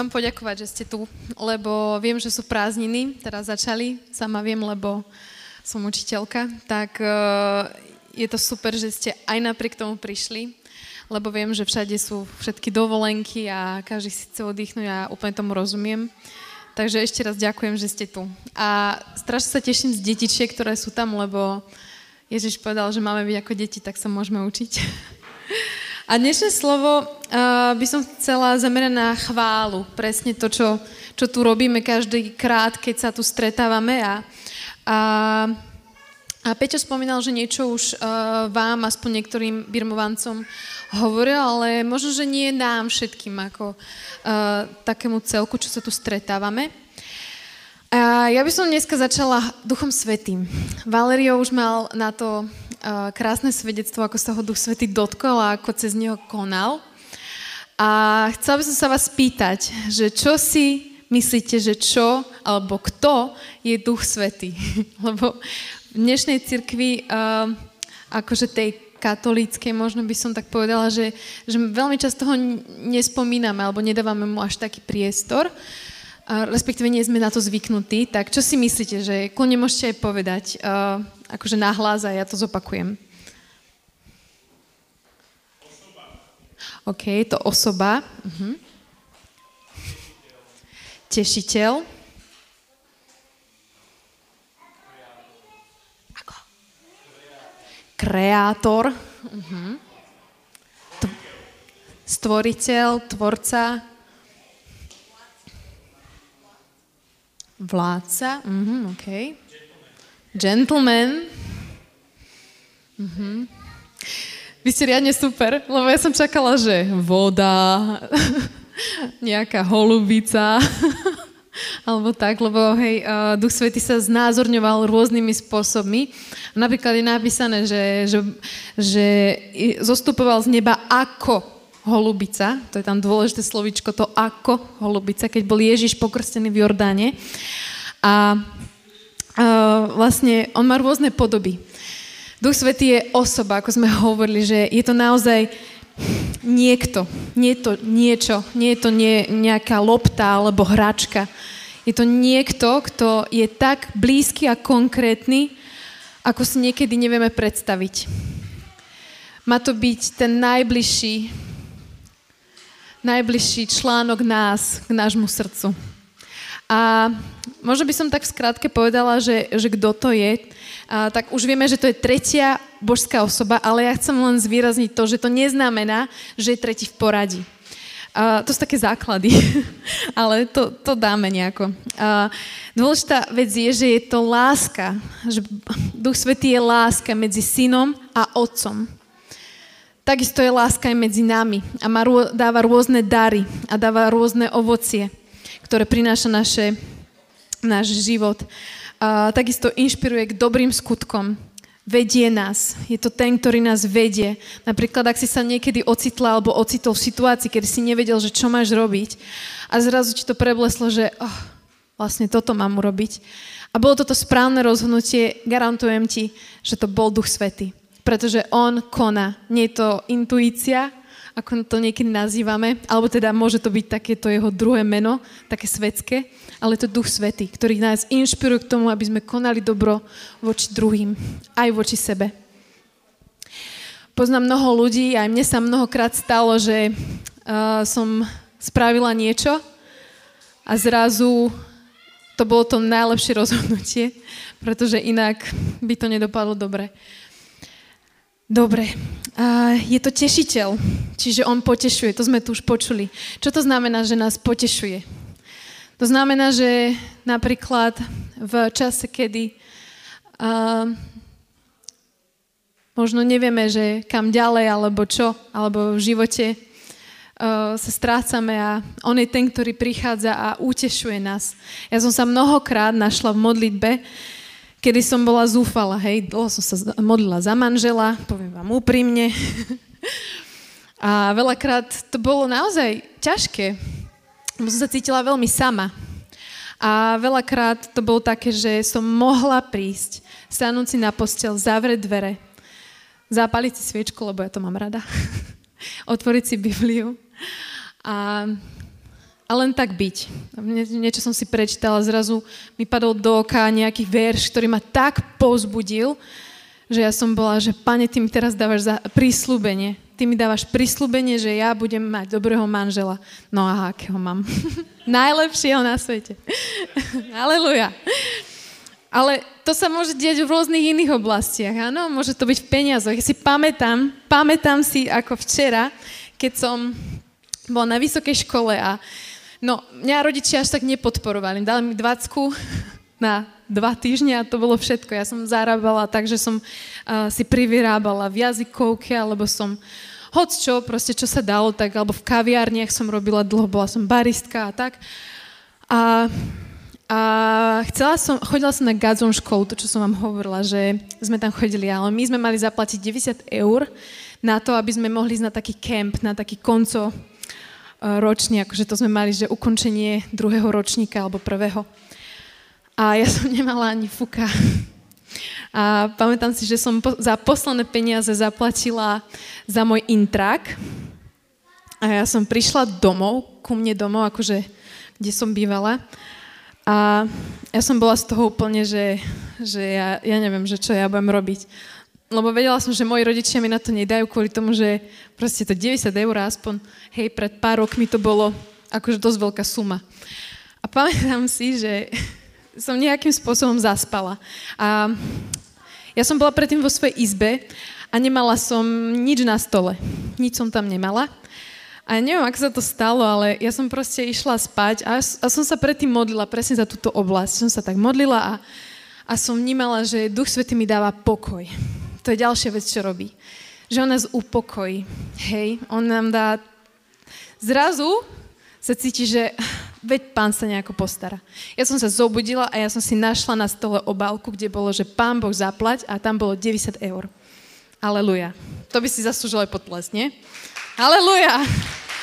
Vám poďakovať, že ste tu, lebo viem, že sú prázdniny, teraz začali, sama viem, lebo som učiteľka, tak uh, je to super, že ste aj napriek tomu prišli, lebo viem, že všade sú všetky dovolenky a každý si chce oddychnúť a úplne tomu rozumiem. Takže ešte raz ďakujem, že ste tu. A strašne sa teším z detičiek, ktoré sú tam, lebo Ježiš povedal, že máme byť ako deti, tak sa môžeme učiť. A dnešné slovo uh, by som chcela zamerať na chválu. Presne to, čo, čo tu robíme každý krát, keď sa tu stretávame a a, a Peťo spomínal, že niečo už uh, vám, aspoň niektorým birmovancom hovoril, ale možno, že nie nám všetkým ako uh, takému celku, čo sa tu stretávame. A ja by som dneska začala Duchom Svetým. Valerio už mal na to krásne svedectvo, ako sa ho Duch Svetý dotkol a ako cez neho konal. A chcela by som sa vás spýtať, že čo si myslíte, že čo alebo kto je Duch Svetý? Lebo v dnešnej cirkvi, uh, akože tej katolíckej, možno by som tak povedala, že, že veľmi často ho nespomíname alebo nedávame mu až taký priestor. Uh, respektíve nie sme na to zvyknutí. Tak čo si myslíte, že kľudne môžete aj povedať, uh, akože nahlas a ja to zopakujem. OK, to osoba. Uh-huh tešiteľ. Ako? Kreátor. Uh-huh. Stvoriteľ, tvorca. Vládca. Uh-huh, OK. Gentleman. Uh-huh. Vy ste riadne super, lebo ja som čakala, že voda, nejaká holubica, alebo tak, lebo hej, Duch Svety sa znázorňoval rôznymi spôsobmi. Napríklad je napísané, že, že, že zostupoval z neba ako holubica, to je tam dôležité slovičko, to ako holubica, keď bol Ježiš pokrstený v Jordáne. A uh, vlastne on má rôzne podoby. Duch Svetý je osoba, ako sme hovorili, že je to naozaj niekto, nie je to niečo, nie je to nie, nejaká lopta alebo hračka. Je to niekto, kto je tak blízky a konkrétny, ako si niekedy nevieme predstaviť. Má to byť ten najbližší, najbližší článok nás k nášmu srdcu. A možno by som tak v skratke povedala, že, že kto to je, a, tak už vieme, že to je tretia božská osoba, ale ja chcem len zvýrazniť to, že to neznamená, že je tretí v poradí. A, to sú také základy, ale to, to dáme nejako. A, dôležitá vec je, že je to láska, že Duch Svetý je láska medzi synom a otcom. Takisto je láska aj medzi nami a má, dáva rôzne dary a dáva rôzne ovocie ktoré prináša naše, náš život. A takisto inšpiruje k dobrým skutkom. Vedie nás. Je to ten, ktorý nás vedie. Napríklad, ak si sa niekedy ocitla alebo ocitol v situácii, kedy si nevedel, že čo máš robiť a zrazu ti to prebleslo, že oh, vlastne toto mám urobiť. A bolo toto správne rozhodnutie, garantujem ti, že to bol Duch Svety. Pretože On koná. Nie je to intuícia, ako to niekedy nazývame, alebo teda môže to byť takéto jeho druhé meno, také svetské, ale to Duch Svety, ktorý nás inšpiruje k tomu, aby sme konali dobro voči druhým, aj voči sebe. Poznám mnoho ľudí, aj mne sa mnohokrát stalo, že uh, som spravila niečo a zrazu to bolo to najlepšie rozhodnutie, pretože inak by to nedopadlo dobre. Dobre, a je to tešiteľ, čiže on potešuje, to sme tu už počuli. Čo to znamená, že nás potešuje? To znamená, že napríklad v čase, kedy uh, možno nevieme, že kam ďalej, alebo čo, alebo v živote sa strácame a on je ten, ktorý prichádza a utešuje nás. Ja som sa mnohokrát našla v modlitbe, kedy som bola zúfala, hej, dlho som sa modlila za manžela, poviem vám úprimne. A veľakrát to bolo naozaj ťažké, lebo som sa cítila veľmi sama. A veľakrát to bolo také, že som mohla prísť, stanúť si na postel, zavrieť dvere, zapaliť si sviečku, lebo ja to mám rada, otvoriť si Bibliu a, a len tak byť. Nie, niečo som si prečítala, zrazu mi padol do oka nejaký verš, ktorý ma tak pozbudil, že ja som bola, že pane, ty mi teraz dávaš za prísľubenie ty mi dávaš prislúbenie, že ja budem mať dobrého manžela. No a akého mám? Najlepšieho na svete. Aleluja. Ale to sa môže diať v rôznych iných oblastiach, áno? Môže to byť v peniazoch. Ja si pamätám, pamätám si ako včera, keď som bola na vysokej škole a no, mňa rodičia až tak nepodporovali. Dali mi dvacku na dva týždne a to bolo všetko. Ja som zarábala tak, že som uh, si privyrábala v jazykovke, alebo som hoď čo, proste čo sa dalo, tak, alebo v kaviárniach som robila dlho, bola som baristka a tak. A, a chcela som, chodila som na Gazon školu, to, čo som vám hovorila, že sme tam chodili, ale my sme mali zaplatiť 90 eur na to, aby sme mohli ísť na taký kemp, na taký konco e, ročný, akože to sme mali, že ukončenie druhého ročníka alebo prvého. A ja som nemala ani fuka. A pamätám si, že som po, za posledné peniaze zaplatila za môj intrak. A ja som prišla domov, ku mne domov, akože kde som bývala. A ja som bola z toho úplne, že, že ja, ja neviem, že čo ja budem robiť. Lebo vedela som, že moji rodičia mi na to nedajú kvôli tomu, že proste to 90 eur aspoň, hej, pred pár rokmi to bolo akože dosť veľká suma. A pamätám si, že som nejakým spôsobom zaspala. A ja som bola predtým vo svojej izbe a nemala som nič na stole. Nič som tam nemala. A neviem, ako sa to stalo, ale ja som proste išla spať a, a som sa predtým modlila presne za túto oblasť. Som sa tak modlila a, a som vnímala, že Duch Svety mi dáva pokoj. To je ďalšia vec, čo robí. Že on nás upokojí. Hej, on nám dá... Zrazu sa cíti, že veď pán sa nejako postará. Ja som sa zobudila a ja som si našla na stole obálku, kde bolo, že pán Boh zaplať a tam bolo 90 eur. Aleluja. To by si zaslúžil aj potles, nie? Aleluja.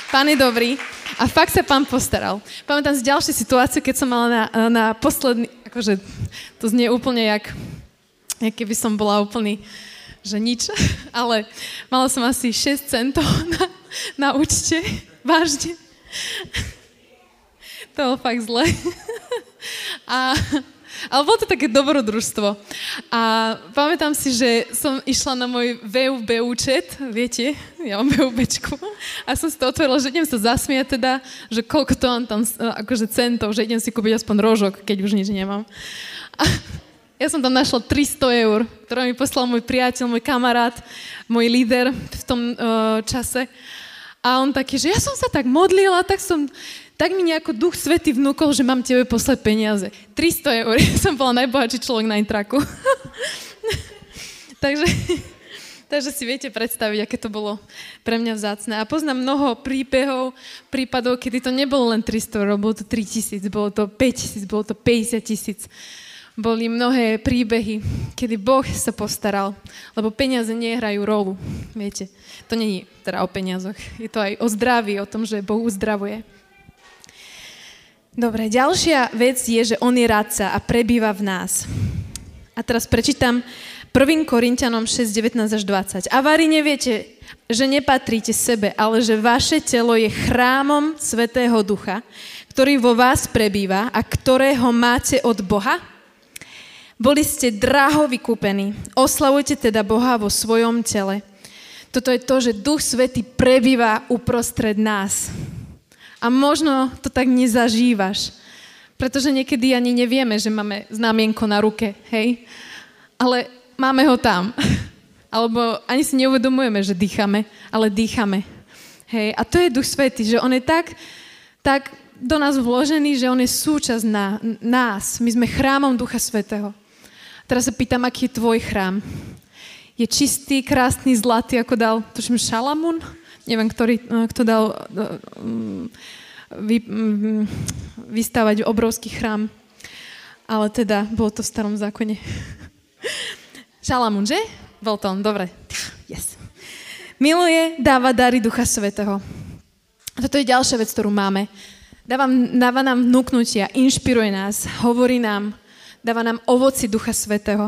Pán je dobrý. A fakt sa pán postaral. Pamätám si ďalšiu situáciu, keď som mala na, na posledný, akože to znie úplne jak, jak keby som bola úplný, že nič, ale mala som asi 6 centov na, na účte, vážne. To bolo fakt zle. A, ale bolo to také dobrodružstvo. A pamätám si, že som išla na môj VUB účet, viete, ja mám VUBčku, a som si to otvorila, že idem sa zasmiať teda, že koľko to mám tam akože centov, že idem si kúpiť aspoň rožok, keď už nič nemám. A ja som tam našla 300 eur, ktoré mi poslal môj priateľ, môj kamarát, môj líder v tom uh, čase. A on taký, že ja som sa tak modlila, tak som tak mi nejako duch svety vnúkol, že mám tebe poslať peniaze. 300 eur, ja som bola najbohatší človek na intraku. takže, takže si viete predstaviť, aké to bolo pre mňa vzácne. A poznám mnoho príbehov, prípadov, kedy to nebolo len 300 eur, bolo to 3000, bolo to 5000, bolo to 50 tisíc. Boli mnohé príbehy, kedy Boh sa postaral, lebo peniaze nehrajú rolu, viete. To není teda o peniazoch, je to aj o zdraví, o tom, že Boh uzdravuje. Dobre, ďalšia vec je, že on je radca a prebýva v nás. A teraz prečítam 1. Korintianom 6, 19 až 20. A vári neviete, že nepatríte sebe, ale že vaše telo je chrámom Svetého Ducha, ktorý vo vás prebýva a ktorého máte od Boha? Boli ste draho vykúpení. Oslavujte teda Boha vo svojom tele. Toto je to, že Duch Svetý prebýva uprostred nás. A možno to tak nezažívaš, pretože niekedy ani nevieme, že máme znamienko na ruke, hej? Ale máme ho tam. Alebo ani si neuvedomujeme, že dýchame, ale dýchame. Hej? A to je Duch Svetý, že on je tak, tak do nás vložený, že on je súčasť na, nás. My sme chrámom Ducha Svetého. Teraz sa pýtam, aký je tvoj chrám. Je čistý, krásny, zlatý, ako dal, tuším, Šalamún? neviem, ktorý, kto dal vy, vystávať obrovský chrám. Ale teda, bolo to v starom zákone. Šalamún, že? Bol to on, dobre. Yes. Miluje, dáva dary Ducha Svetého. Toto je ďalšia vec, ktorú máme. Dáva, dáva nám vnúknutia, inšpiruje nás, hovorí nám, dáva nám ovoci Ducha Svetého.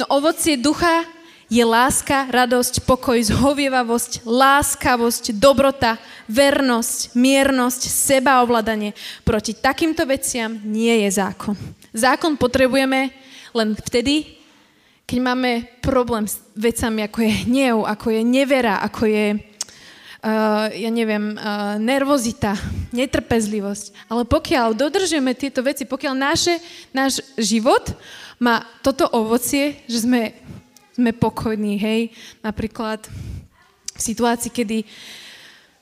No ovocie ducha je láska, radosť, pokoj, zhovievavosť, láskavosť, dobrota, vernosť, miernosť, sebaovladanie. Proti takýmto veciam nie je zákon. Zákon potrebujeme len vtedy, keď máme problém s vecami, ako je hnev, ako je nevera, ako je, uh, ja neviem, uh, nervozita, netrpezlivosť. Ale pokiaľ dodržujeme tieto veci, pokiaľ naše, náš život má toto ovocie, že sme sme pokojní, hej. Napríklad v situácii, kedy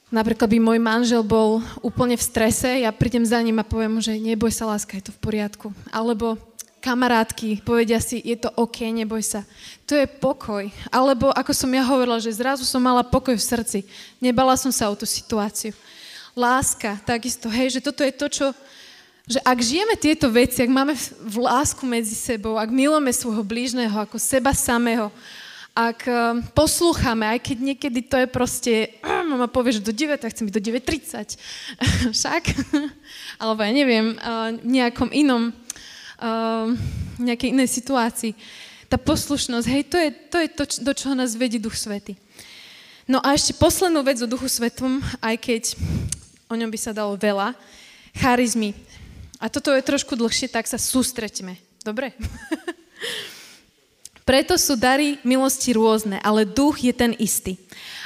napríklad by môj manžel bol úplne v strese, ja prídem za ním a poviem mu, že neboj sa, láska, je to v poriadku. Alebo kamarátky povedia si, je to OK, neboj sa. To je pokoj. Alebo ako som ja hovorila, že zrazu som mala pokoj v srdci. Nebala som sa o tú situáciu. Láska, takisto, hej, že toto je to, čo že ak žijeme tieto veci, ak máme v lásku medzi sebou, ak milujeme svojho blížneho ako seba samého, ak eh, poslúchame, aj keď niekedy to je proste, mama povie, že do 9, tak chcem byť do 9.30, však, alebo ja neviem, eh, v nejakom inom, eh, nejakej inej situácii. Tá poslušnosť, hej, to je to, je to do čoho nás vedie Duch Svety. No a ešte poslednú vec o Duchu Svetom, aj keď o ňom by sa dalo veľa, charizmy. A toto je trošku dlhšie, tak sa sústreťme. Dobre? Preto sú dary milosti rôzne, ale duch je ten istý.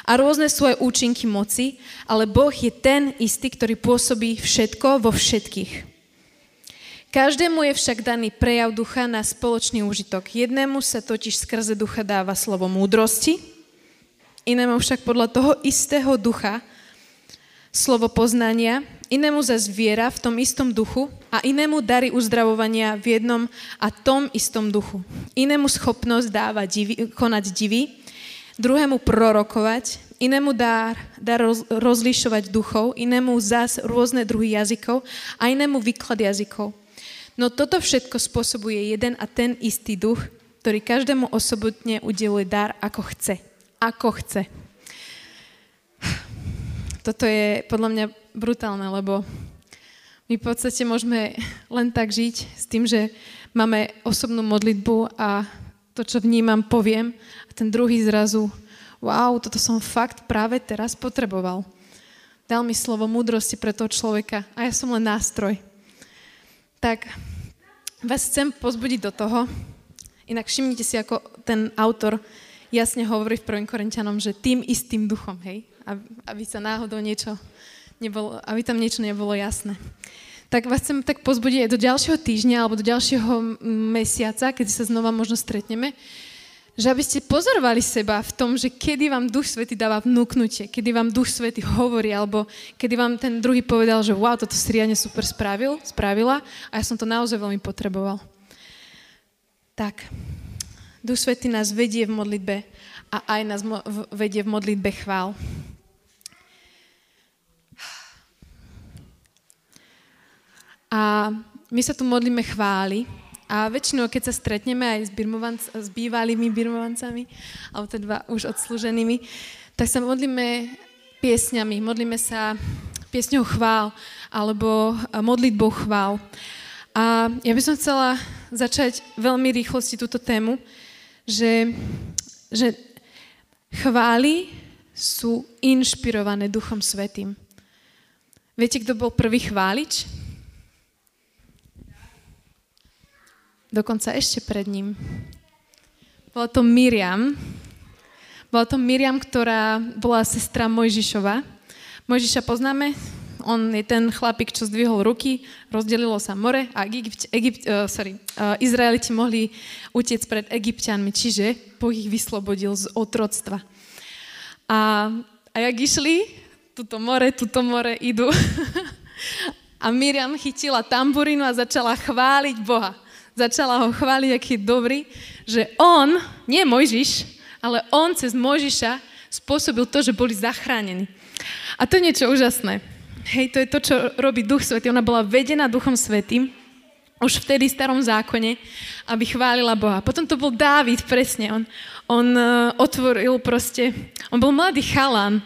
A rôzne sú aj účinky moci, ale Boh je ten istý, ktorý pôsobí všetko vo všetkých. Každému je však daný prejav ducha na spoločný úžitok. Jednému sa totiž skrze ducha dáva slovo múdrosti, inému však podľa toho istého ducha slovo poznania, inému za zviera v tom istom duchu a inému dary uzdravovania v jednom a tom istom duchu. Inému schopnosť dáva divy, konať divy, druhému prorokovať, inému dar, dar roz, rozlišovať duchov, inému zas rôzne druhy jazykov a inému výklad jazykov. No toto všetko spôsobuje jeden a ten istý duch, ktorý každému osobotne udeluje dar, ako chce. Ako chce toto je podľa mňa brutálne, lebo my v podstate môžeme len tak žiť s tým, že máme osobnú modlitbu a to, čo vnímam, poviem a ten druhý zrazu, wow, toto som fakt práve teraz potreboval. Dal mi slovo múdrosti pre toho človeka a ja som len nástroj. Tak vás chcem pozbudiť do toho, inak všimnite si, ako ten autor jasne hovorí v 1. Korintianom, že tým istým duchom, hej, aby sa náhodou niečo nebolo, aby tam niečo nebolo jasné. Tak vás chcem tak pozbudiť do ďalšieho týždňa alebo do ďalšieho mesiaca, keď sa znova možno stretneme, že aby ste pozorovali seba v tom, že kedy vám Duch Svety dáva vnúknutie, kedy vám Duch Svety hovorí, alebo kedy vám ten druhý povedal, že wow, toto si riadne super spravil, spravila a ja som to naozaj veľmi potreboval. Tak, Duch Svety nás vedie v modlitbe a aj nás vedie v modlitbe chvál. A my sa tu modlíme chvály. A väčšinou, keď sa stretneme aj s, birmovanc- s bývalými birmovancami, alebo teda už odslúženými, tak sa modlíme piesňami. Modlíme sa piesňou chvál alebo modlitbou chvál. A ja by som chcela začať veľmi rýchlosti túto tému, že, že chvály sú inšpirované Duchom Svetým. Viete, kto bol prvý chválič? Dokonca ešte pred ním. Bola to Miriam. Bola to Miriam, ktorá bola sestra Mojžišova. Mojžiša poznáme? On je ten chlapík, čo zdvihol ruky, rozdelilo sa more a Egypt, Egypt, uh, sorry, uh, Izraeliti mohli utiec pred Egyptianmi, čiže Boh ich vyslobodil z otroctva. A, a jak išli, tuto more, tuto more idú. a Miriam chytila tamburínu a začala chváliť Boha začala ho chváliť, aký je dobrý, že on, nie Mojžiš, ale on cez Mojžiša spôsobil to, že boli zachránení. A to je niečo úžasné. Hej, to je to, čo robí Duch Svetý. Ona bola vedená Duchom Svetým už vtedy v starom zákone, aby chválila Boha. Potom to bol Dávid, presne. On, on uh, otvoril proste, on bol mladý chalan,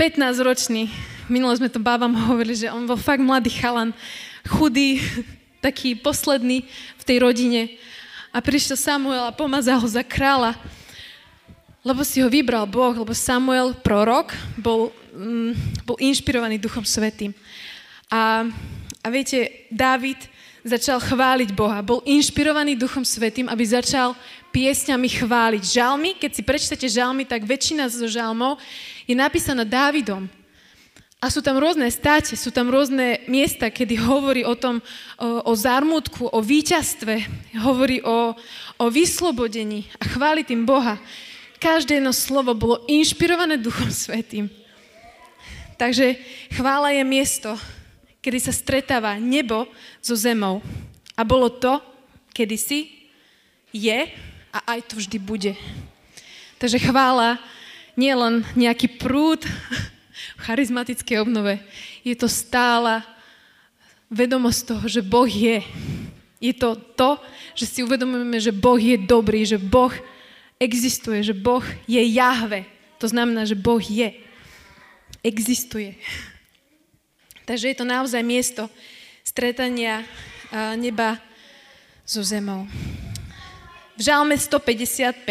15-ročný. Minule sme to bábam hovorili, že on bol fakt mladý chalan, chudý, taký posledný tej rodine. A prišiel Samuel a pomazal ho za kráľa, lebo si ho vybral Boh, lebo Samuel, prorok, bol mm, bol inšpirovaný Duchom Svetým. A, a viete, Dávid začal chváliť Boha. Bol inšpirovaný Duchom Svetým, aby začal piesňami chváliť. Žalmy, keď si prečítate žalmy, tak väčšina zo žalmov je napísaná Dávidom. A sú tam rôzne státe, sú tam rôzne miesta, kedy hovorí o tom, o, o zármutku, o víťazstve, hovorí o, o vyslobodení a chváli tým Boha. Každé jedno slovo bolo inšpirované Duchom Svetým. Takže chvála je miesto, kedy sa stretáva nebo so zemou. A bolo to kedysi, je a aj to vždy bude. Takže chvála nie len nejaký prúd v charizmatickej obnove. Je to stála vedomosť toho, že Boh je. Je to to, že si uvedomujeme, že Boh je dobrý, že Boh existuje, že Boh je Jahve. To znamená, že Boh je existuje. Takže je to naozaj miesto stretania neba so zemou. V Žalme 155,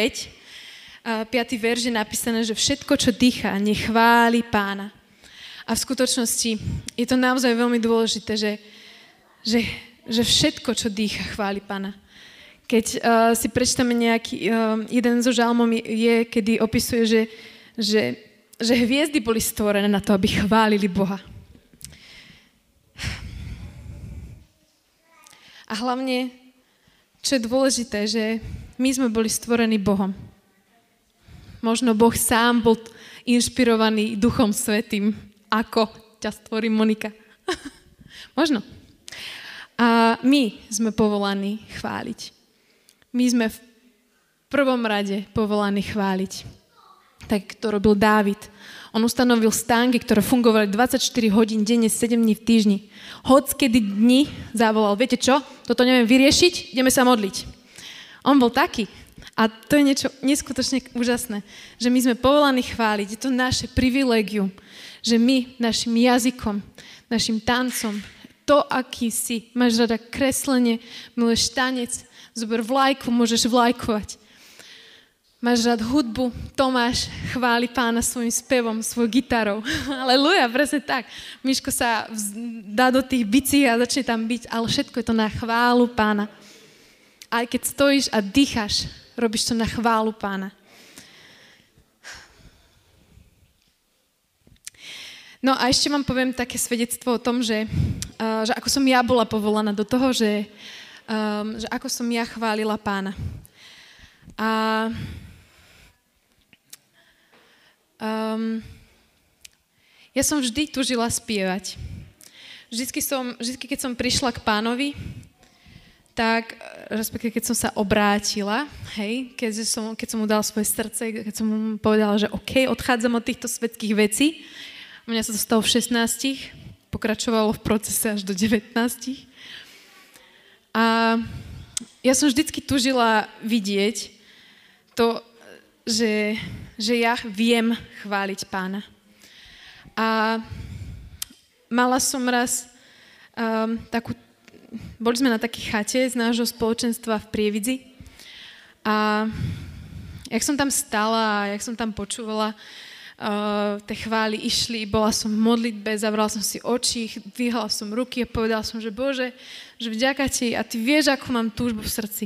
5. verž je napísané, že všetko, čo dýcha, nechváli pána. A v skutočnosti je to naozaj veľmi dôležité, že, že, že všetko, čo dýcha, chváli pána. Keď uh, si prečítame nejaký, uh, jeden zo žalmom je, je, kedy opisuje, že, že že hviezdy boli stvorené na to, aby chválili Boha. A hlavne, čo je dôležité, že my sme boli stvorení Bohom. Možno Boh sám bol inšpirovaný Duchom Svetým, ako ťa stvorí Monika. Možno. A my sme povolaní chváliť. My sme v prvom rade povolaní chváliť tak to robil Dávid. On ustanovil stánky, ktoré fungovali 24 hodín denne, 7 dní v týždni. Hoc kedy dni zavolal, viete čo, toto neviem vyriešiť, ideme sa modliť. On bol taký. A to je niečo neskutočne úžasné, že my sme povolaní chváliť. Je to naše privilegium, že my našim jazykom, našim tancom, to, aký si, máš rada kreslenie, miluješ tanec, zober vlajku, môžeš vlajkovať máš rád hudbu, Tomáš chváli pána svojim spevom, svojou gitarou. Aleluja, presne tak. Miško sa dá do tých bicí a začne tam byť, ale všetko je to na chválu pána. Aj keď stojíš a dýcháš, robíš to na chválu pána. No a ešte vám poviem také svedectvo o tom, že, uh, že ako som ja bola povolaná do toho, že, um, že ako som ja chválila pána. A Um, ja som vždy tužila spievať. Vždycky, som, vždycky, keď som prišla k pánovi, tak, respektíve keď som sa obrátila, hej, keď som, keď som mu dala svoje srdce, keď som mu povedala, že OK, odchádzam od týchto svetských vecí, u mňa sa to stalo v 16, pokračovalo v procese až do 19. A ja som vždycky tužila vidieť to, že že ja viem chváliť pána. A mala som raz um, takú, boli sme na takej chate z nášho spoločenstva v Prievidzi a jak som tam stala a jak som tam počúvala, uh, tie chvály išli, bola som v modlitbe, zavrala som si oči, dvíhala som ruky a povedala som, že Bože, že vďaka Ti a Ty vieš, ako mám túžbu v srdci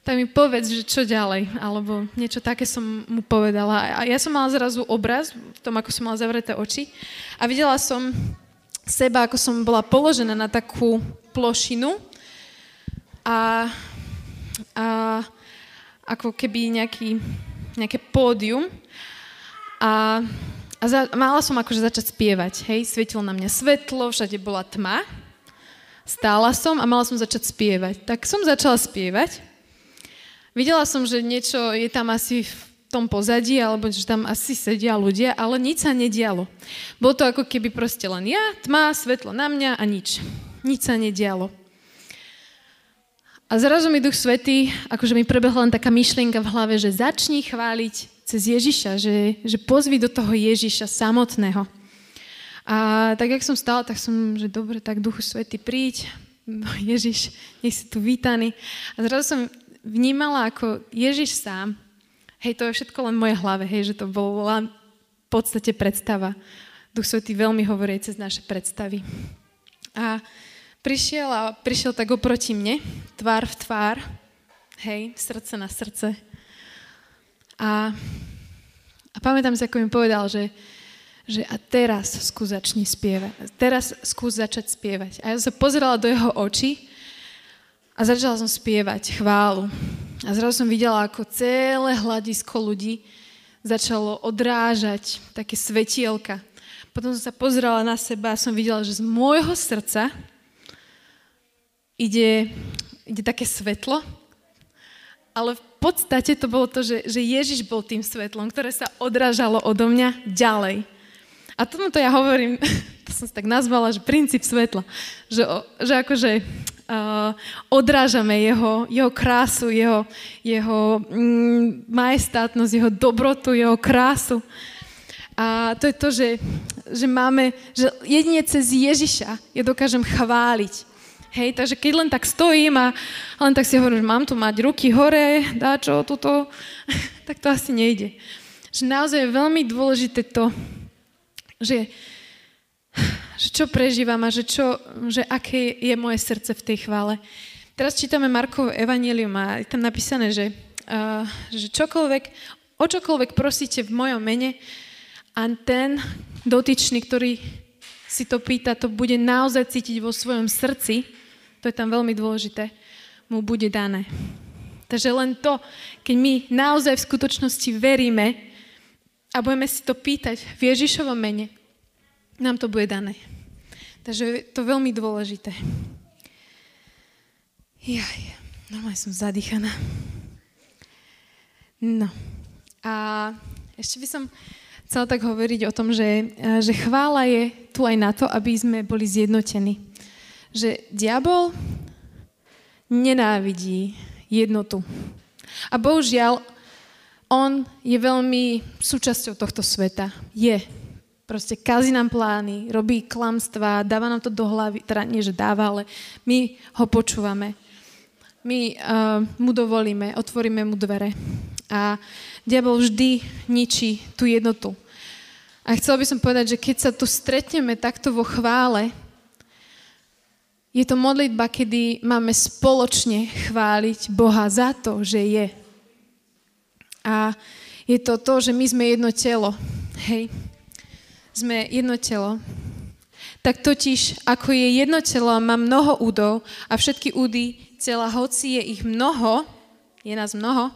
tak mi povedz, že čo ďalej, alebo niečo také som mu povedala. A ja som mala zrazu obraz v tom, ako som mala zavreté oči a videla som seba, ako som bola položená na takú plošinu a, a ako keby nejaký, nejaké pódium a, a za, mala som akože začať spievať, hej, svietilo na mňa svetlo, všade bola tma, stála som a mala som začať spievať. Tak som začala spievať Videla som, že niečo je tam asi v tom pozadí, alebo že tam asi sedia ľudia, ale nič sa nedialo. Bolo to ako keby proste len ja, tma, svetlo na mňa a nič. Nič sa nedialo. A zrazu mi Duch Svetý, akože mi prebehla len taká myšlienka v hlave, že začni chváliť cez Ježiša, že, že pozvi do toho Ježiša samotného. A tak, jak som stala, tak som, že dobre, tak Duchu Svetý, príď, Ježiš, nech si tu vítaný. A zrazu som vnímala, ako Ježiš sám, hej, to je všetko len v mojej hlave, hej, že to bola v podstate predstava. Duch Svetý veľmi hovorí cez naše predstavy. A prišiel a prišiel tak oproti mne, tvár v tvár, hej, srdce na srdce. A, a pamätám si, ako mi povedal, že, že a teraz skús začni spievať. Teraz skús začať spievať. A ja sa pozerala do jeho očí a začala som spievať chválu. A zrazu som videla, ako celé hľadisko ľudí začalo odrážať také svetielka. Potom som sa pozerala na seba a som videla, že z môjho srdca ide, ide také svetlo, ale v podstate to bolo to, že, že Ježiš bol tým svetlom, ktoré sa odrážalo odo mňa ďalej. A tomu to ja hovorím, to som si tak nazvala, že princíp svetla. Že, že akože uh, odrážame jeho, jeho krásu, jeho, jeho mm, majestátnosť, jeho dobrotu, jeho krásu. A to je to, že, že máme, že jedine cez Ježiša ja dokážem chváliť. Hej, takže keď len tak stojím a len tak si hovorím, že mám tu mať ruky hore, dá čo, tuto, tak to asi nejde. Že naozaj je veľmi dôležité to, že, že čo prežívam a že, čo, že aké je moje srdce v tej chvále. Teraz čítame Markovo evanílium a je tam napísané, že, uh, že čokoľvek, o čokoľvek prosíte v mojom mene a ten dotyčný, ktorý si to pýta, to bude naozaj cítiť vo svojom srdci, to je tam veľmi dôležité, mu bude dané. Takže len to, keď my naozaj v skutočnosti veríme a budeme si to pýtať v Ježišovom mene, nám to bude dané. Takže je to veľmi dôležité. Jaj, normálne som zadýchaná. No. A ešte by som chcela tak hovoriť o tom, že, že chvála je tu aj na to, aby sme boli zjednotení že diabol nenávidí jednotu. A bohužiaľ, on je veľmi súčasťou tohto sveta. Je. Proste kazí nám plány, robí klamstvá, dáva nám to do hlavy, teda nie, že dáva, ale my ho počúvame. My uh, mu dovolíme, otvoríme mu dvere. A diabol vždy ničí tú jednotu. A chcela by som povedať, že keď sa tu stretneme takto vo chvále, je to modlitba, kedy máme spoločne chváliť Boha za to, že je. A je to to, že my sme jedno telo. Hej. Sme jedno telo. Tak totiž, ako je jedno telo a má mnoho údov a všetky údy tela, hoci je ich mnoho, je nás mnoho,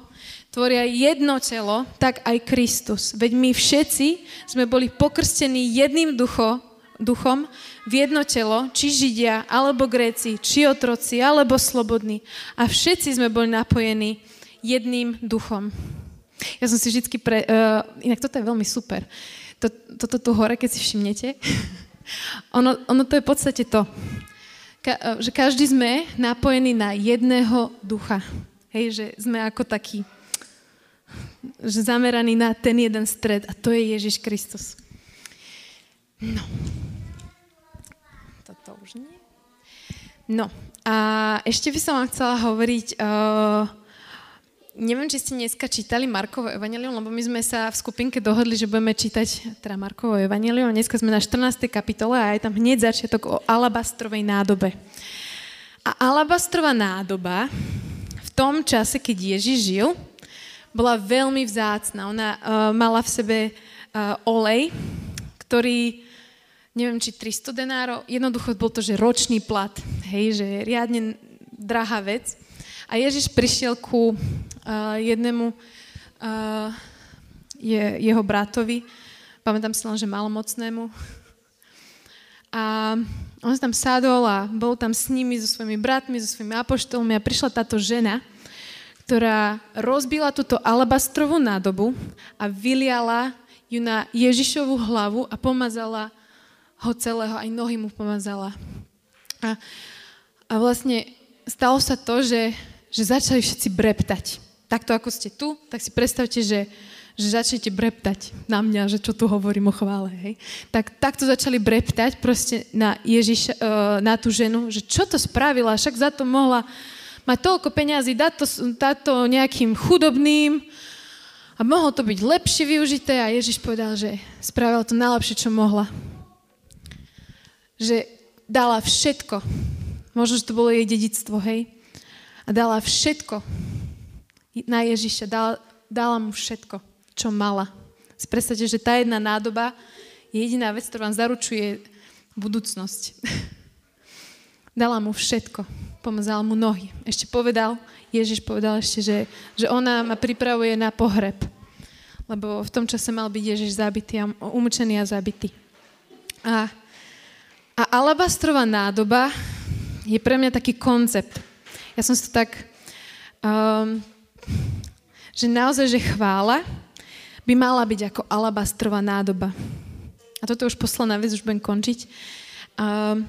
tvoria jedno telo, tak aj Kristus. Veď my všetci sme boli pokrstení jedným ducho, duchom v jedno telo, či Židia, alebo Gréci, či otroci, alebo slobodní. A všetci sme boli napojení jedným duchom. Ja som si vždy pre... Uh, inak toto je veľmi super. To, toto tu hore, keď si všimnete, ono, ono to je v podstate to, ka, uh, že každý sme napojení na jedného ducha. Hej, že sme ako taký, že zameraní na ten jeden stred a to je Ježiš Kristus. No. No. A ešte by som vám chcela hovoriť, uh, neviem, či ste dneska čítali Markovo evanelium, lebo my sme sa v skupinke dohodli, že budeme čítať teda Markovo evanelium. Dneska sme na 14. kapitole a je tam hneď začiatok o alabastrovej nádobe. A alabastrová nádoba v tom čase, keď Ježiš žil, bola veľmi vzácna. Ona uh, mala v sebe uh, olej, ktorý neviem, či 300 denárov, jednoducho bol to, že ročný plat, hej, že riadne drahá vec. A Ježiš prišiel ku uh, jednému uh, je, jeho bratovi, pamätám si len, že malomocnému. A on sa tam sadol a bol tam s nimi, so svojimi bratmi, so svojimi apoštolmi a prišla táto žena, ktorá rozbila túto alabastrovú nádobu a vyliala ju na Ježišovú hlavu a pomazala ho celého, aj nohy mu pomazala. A, a vlastne stalo sa to, že, že začali všetci breptať. Takto ako ste tu, tak si predstavte, že, že začnete breptať na mňa, že čo tu hovorím o chvále. Hej. Tak takto začali breptať proste na, Ježiša, e, na tú ženu, že čo to spravila, však za to mohla mať toľko peňazí, dať to, dať to nejakým chudobným a mohlo to byť lepšie využité a Ježiš povedal, že spravila to najlepšie, čo mohla. Že dala všetko. Možno, že to bolo jej dedictvo, hej? A dala všetko na Ježiša. Dala, dala mu všetko, čo mala. Si predstavte, že tá jedna nádoba je jediná vec, ktorá vám zaručuje budúcnosť. dala mu všetko pomazal mu nohy. Ešte povedal, Ježiš povedal ešte, že, že ona ma pripravuje na pohreb. Lebo v tom čase mal byť Ježiš zabitý, a umúčený a zabitý. A, a alabastrová nádoba je pre mňa taký koncept. Ja som si to tak... Um, že naozaj, že chvála by mala byť ako alabastrová nádoba. A toto je už posledná vec, už budem končiť. Um,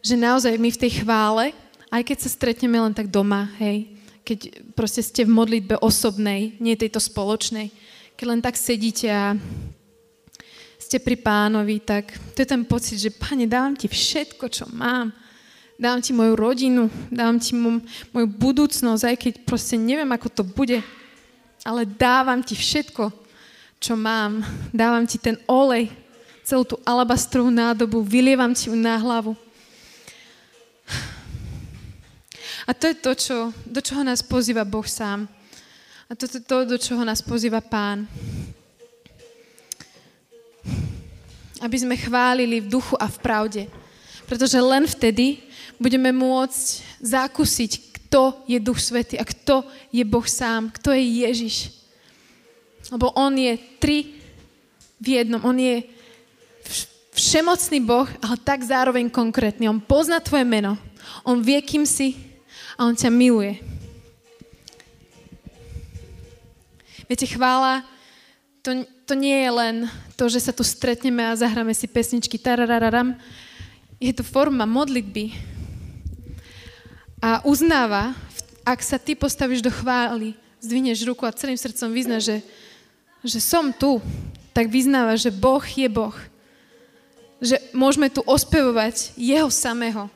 že naozaj my v tej chvále aj keď sa stretneme len tak doma, hej, keď proste ste v modlitbe osobnej, nie tejto spoločnej, keď len tak sedíte a ste pri pánovi, tak to je ten pocit, že pane, dávam ti všetko, čo mám. Dávam ti moju rodinu, dávam ti moju, moju budúcnosť, aj keď proste neviem, ako to bude, ale dávam ti všetko, čo mám. Dávam ti ten olej, celú tú alabastrovú nádobu, vylievam ti ju na hlavu. A to je to, čo, do čoho nás pozýva Boh sám. A to je to, do čoho nás pozýva Pán. Aby sme chválili v duchu a v pravde. Pretože len vtedy budeme môcť zakúsiť, kto je Duch Svety a kto je Boh sám, kto je Ježiš. Lebo On je tri v jednom. On je všemocný Boh, ale tak zároveň konkrétny. On pozná tvoje meno. On vie, kým si, a On ťa miluje. Viete, chvála, to, to nie je len to, že sa tu stretneme a zahráme si pesničky tararararam. Je to forma modlitby. A uznáva, ak sa ty postavíš do chvály, zdvihneš ruku a celým srdcom vyzna, že, že som tu, tak vyznáva, že Boh je Boh. Že môžeme tu ospevovať Jeho samého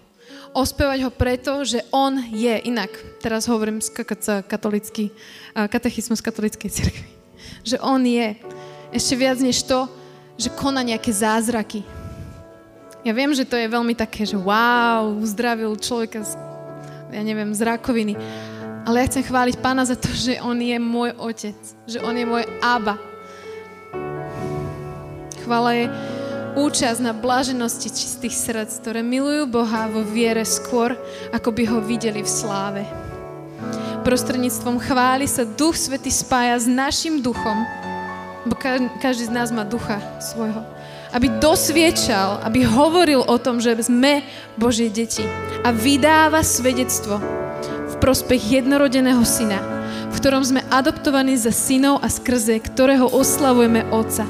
ospevať ho preto, že on je inak. Teraz hovorím z katolický, katechizmus katolíckej cirkvi. Že on je ešte viac než to, že koná nejaké zázraky. Ja viem, že to je veľmi také, že wow, uzdravil človeka z, ja neviem, z rakoviny. Ale ja chcem chváliť pána za to, že on je môj otec. Že on je môj Aba. Chvála je účasť na blaženosti čistých srdc, ktoré milujú Boha vo viere skôr, ako by ho videli v sláve. Prostredníctvom chvály sa Duch Svety spája s našim duchom, bo každý z nás má ducha svojho, aby dosviečal, aby hovoril o tom, že sme Božie deti. A vydáva svedectvo v prospech jednorodeného syna, v ktorom sme adoptovaní za synov a skrze ktorého oslavujeme Otca.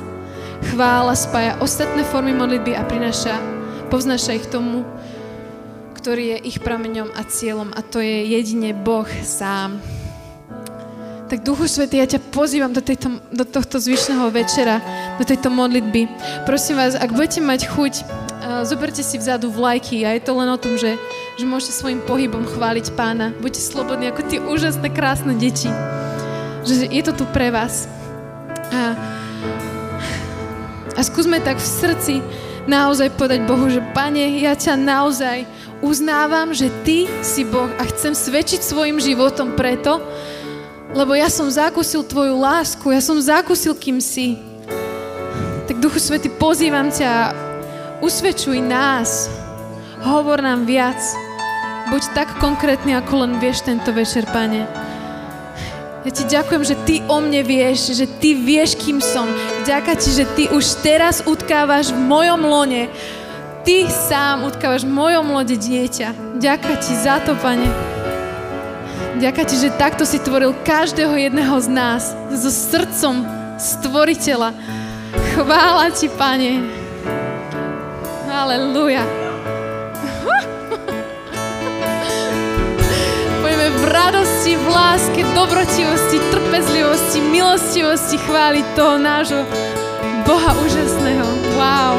Chvála spája ostatné formy modlitby a prináša, povznáša ich tomu, ktorý je ich prameňom a cieľom. A to je jedine Boh sám. Tak Duchu Svetý, ja ťa pozývam do, tejto, do tohto zvyšného večera, do tejto modlitby. Prosím vás, ak budete mať chuť, uh, zoberte si vzadu vlajky a je to len o tom, že, že môžete svojim pohybom chváliť pána. Buďte slobodní ako tie úžasné, krásne deti. Že je to tu pre vás. A a skúsme tak v srdci naozaj povedať Bohu, že Pane, ja ťa naozaj uznávam, že Ty si Boh a chcem svedčiť svojim životom preto, lebo ja som zakúsil Tvoju lásku, ja som zakúsil, kým si. Tak Duchu Svety, pozývam ťa, usvedčuj nás, hovor nám viac. Buď tak konkrétny, ako len vieš tento večer, Pane. Ja ti ďakujem, že ty o mne vieš, že ty vieš, kým som. Ďakujem ti, že ty už teraz utkávaš v mojom lone. Ty sám utkávaš v mojom lode dieťa. Ďakujem ti za to, pane. Ďaká ti, že takto si tvoril každého jedného z nás so srdcom stvoriteľa. Chvála ti, Pane. Aleluja. Poďme v radosti, v láske, dobrotivosti, trpezlivosti, milostivosti chváliť toho nášho Boha úžasného. Wow.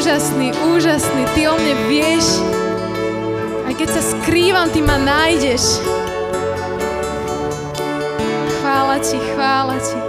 Úžasný, úžasný. Ty o mne vieš. Aj keď sa skrývam, ty ma nájdeš. Chvála ti, chvála ti.